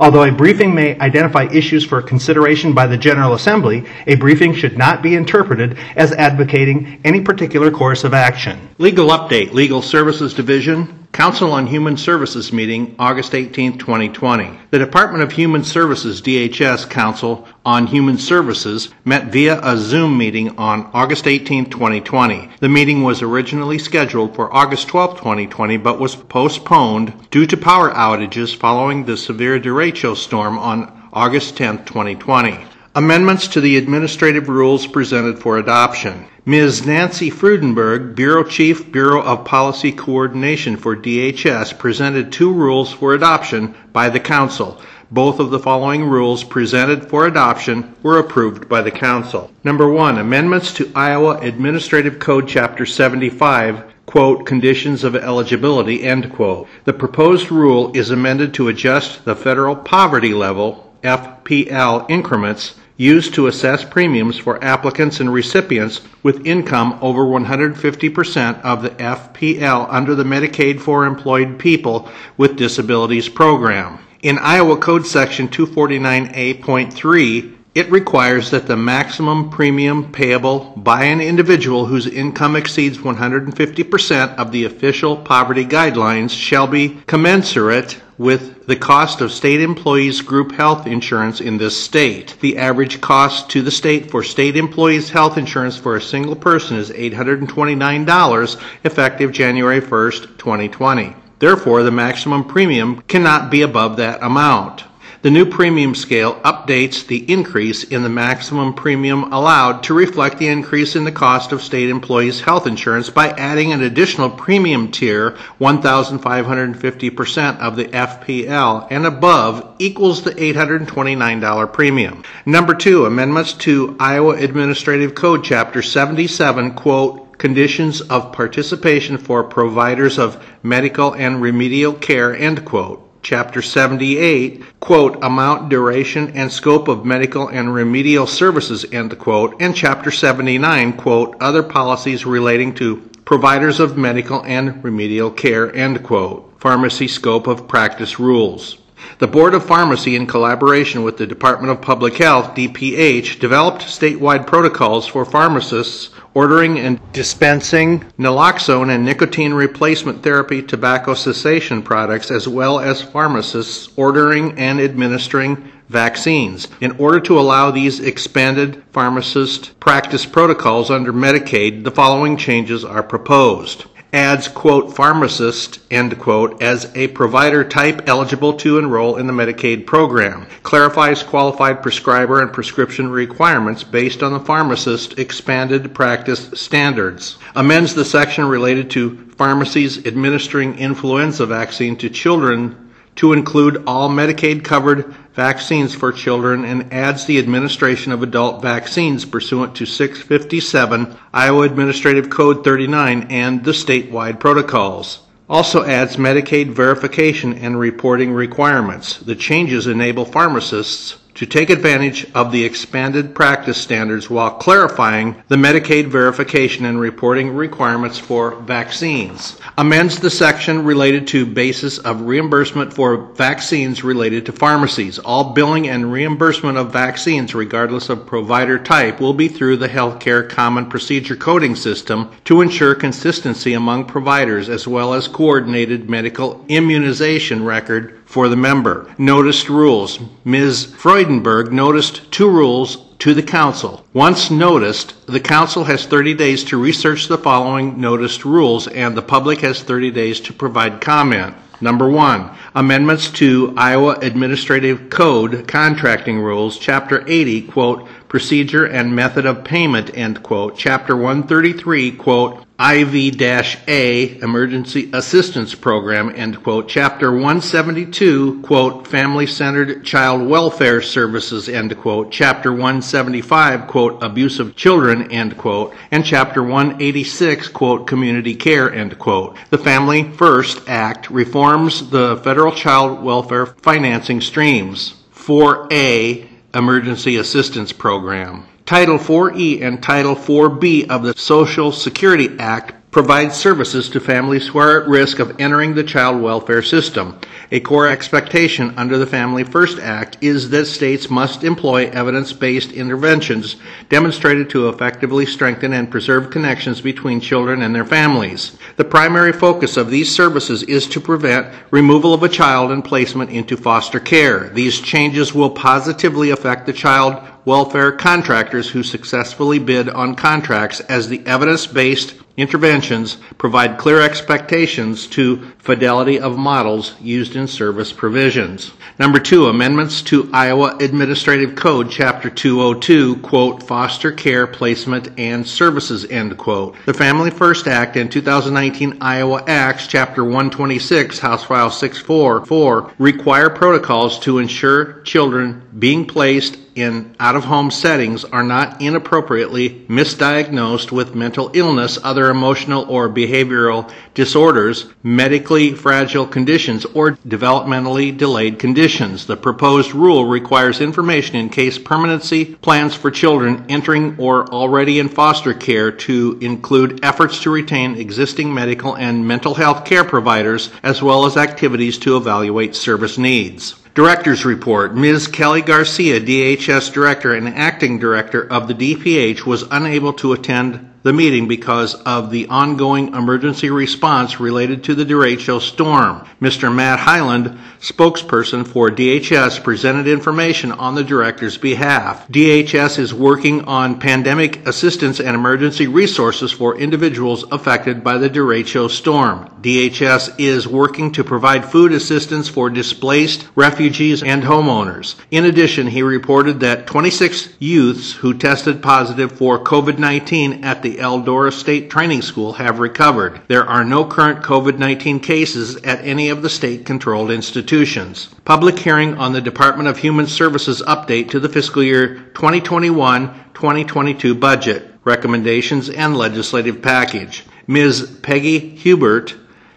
Although a briefing may identify issues for consideration by the General Assembly, a briefing should not be interpreted as advocating any particular course of action. Legal Update, Legal Services Division, Council on Human Services meeting, August 18, 2020. The Department of Human Services DHS Council on Human Services met via a Zoom meeting on August 18, 2020. The meeting was originally scheduled for August 12, 2020, but was postponed due to power outages following the severe derecho storm on August 10, 2020. Amendments to the administrative rules presented for adoption. Ms. Nancy Freudenberg, Bureau Chief, Bureau of Policy Coordination for DHS, presented two rules for adoption by the Council. Both of the following rules presented for adoption were approved by the Council. Number one, amendments to Iowa Administrative Code Chapter 75 quote, conditions of eligibility, end quote. The proposed rule is amended to adjust the federal poverty level, FPL increments, used to assess premiums for applicants and recipients with income over 150% of the FPL under the Medicaid for Employed People with Disabilities program. In Iowa Code Section 249A.3, it requires that the maximum premium payable by an individual whose income exceeds 150% of the official poverty guidelines shall be commensurate with the cost of state employees' group health insurance in this state. The average cost to the state for state employees' health insurance for a single person is $829 effective January 1st, 2020. Therefore, the maximum premium cannot be above that amount. The new premium scale updates the increase in the maximum premium allowed to reflect the increase in the cost of state employees' health insurance by adding an additional premium tier, 1,550% of the FPL and above equals the $829 premium. Number two, amendments to Iowa Administrative Code Chapter 77, quote, conditions of participation for providers of medical and remedial care, end quote. Chapter 78, quote, amount, duration, and scope of medical and remedial services, end quote, and Chapter 79, quote, other policies relating to providers of medical and remedial care, end quote, pharmacy scope of practice rules. The Board of Pharmacy, in collaboration with the Department of Public Health, DPH, developed statewide protocols for pharmacists ordering and dispensing naloxone and nicotine replacement therapy tobacco cessation products, as well as pharmacists ordering and administering vaccines. In order to allow these expanded pharmacist practice protocols under Medicaid, the following changes are proposed adds, quote, pharmacist, end quote, as a provider type eligible to enroll in the Medicaid program, clarifies qualified prescriber and prescription requirements based on the pharmacist expanded practice standards, amends the section related to pharmacies administering influenza vaccine to children to include all Medicaid covered vaccines for children and adds the administration of adult vaccines pursuant to 657 Iowa Administrative Code 39 and the statewide protocols. Also adds Medicaid verification and reporting requirements. The changes enable pharmacists to take advantage of the expanded practice standards while clarifying the Medicaid verification and reporting requirements for vaccines. Amends the section related to basis of reimbursement for vaccines related to pharmacies. All billing and reimbursement of vaccines, regardless of provider type, will be through the Healthcare Common Procedure Coding System to ensure consistency among providers as well as coordinated medical immunization record for the member. Noticed rules. Ms. Freudenberg noticed two rules to the council. Once noticed, the council has 30 days to research the following noticed rules and the public has 30 days to provide comment. Number one, amendments to Iowa Administrative Code Contracting Rules, Chapter 80, quote, procedure and method of payment, end quote. Chapter 133, quote, IV-A Emergency Assistance Program, end quote, Chapter 172, quote, Family-Centered Child Welfare Services, end quote, Chapter 175, quote, Abuse of Children, end quote, and Chapter 186, quote, Community Care, end quote. The Family First Act reforms the federal child welfare financing streams. 4A Emergency Assistance Program. Title 4E and Title 4B of the Social Security Act provide services to families who are at risk of entering the child welfare system. A core expectation under the Family First Act is that states must employ evidence based interventions demonstrated to effectively strengthen and preserve connections between children and their families. The primary focus of these services is to prevent removal of a child and placement into foster care. These changes will positively affect the child welfare contractors who successfully bid on contracts as the evidence based interventions provide clear expectations to fidelity of models used in service provisions. Number two, amendments to Iowa Administrative Code, Chapter 202, quote, foster care placement and services, end quote. The Family First Act and 2019 Iowa Acts, Chapter 126, House File 644, require protocols to ensure children being placed in out of home settings are not inappropriately misdiagnosed with mental illness, other emotional or behavioral disorders, medically fragile conditions, or developmentally delayed conditions. The proposed rule requires information in case permanency plans for children entering or already in foster care to include efforts to retain existing medical and mental health care providers, as well as activities to evaluate service needs. Director's Report. Ms. Kelly Garcia, DHS Director and Acting Director of the DPH, was unable to attend the meeting because of the ongoing emergency response related to the derecho storm. Mr. Matt Highland, spokesperson for DHS, presented information on the director's behalf. DHS is working on pandemic assistance and emergency resources for individuals affected by the derecho storm. DHS is working to provide food assistance for displaced refugees and homeowners. In addition, he reported that 26 youths who tested positive for COVID-19 at the Eldora State Training School have recovered. There are no current COVID 19 cases at any of the state controlled institutions. Public hearing on the Department of Human Services update to the fiscal year 2021 2022 budget, recommendations, and legislative package. Ms. Peggy Huppert,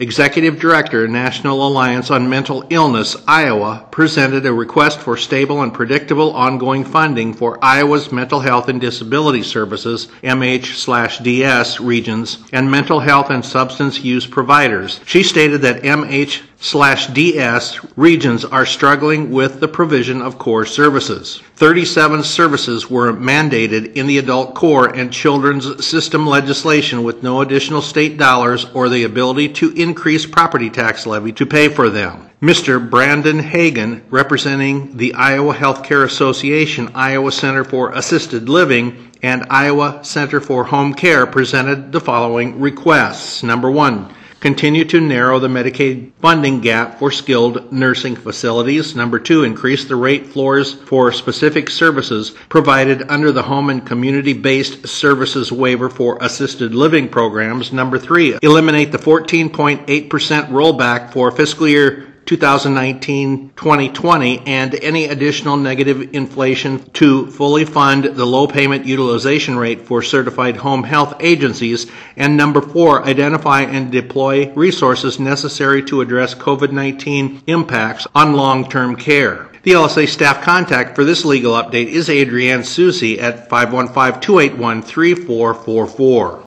Executive Director, National Alliance on Mental Illness, Iowa, presented a request for stable and predictable ongoing funding for Iowa's mental health and disability services, MH/DS regions, and mental health and substance use providers. She stated that MH slash DS regions are struggling with the provision of core services. 37 services were mandated in the adult core and children's system legislation with no additional state dollars or the ability to increase property tax levy to pay for them. Mr. Brandon Hagan, representing the Iowa Healthcare Association, Iowa Center for Assisted Living, and Iowa Center for Home Care, presented the following requests. Number one, continue to narrow the Medicaid funding gap for skilled nursing facilities. Number two, increase the rate floors for specific services provided under the home and community based services waiver for assisted living programs. Number three, eliminate the 14.8% rollback for fiscal year 2019-2020 and any additional negative inflation to fully fund the low payment utilization rate for certified home health agencies. And number four, identify and deploy resources necessary to address COVID-19 impacts on long-term care. The LSA staff contact for this legal update is Adrienne Susie at 515 281 3444.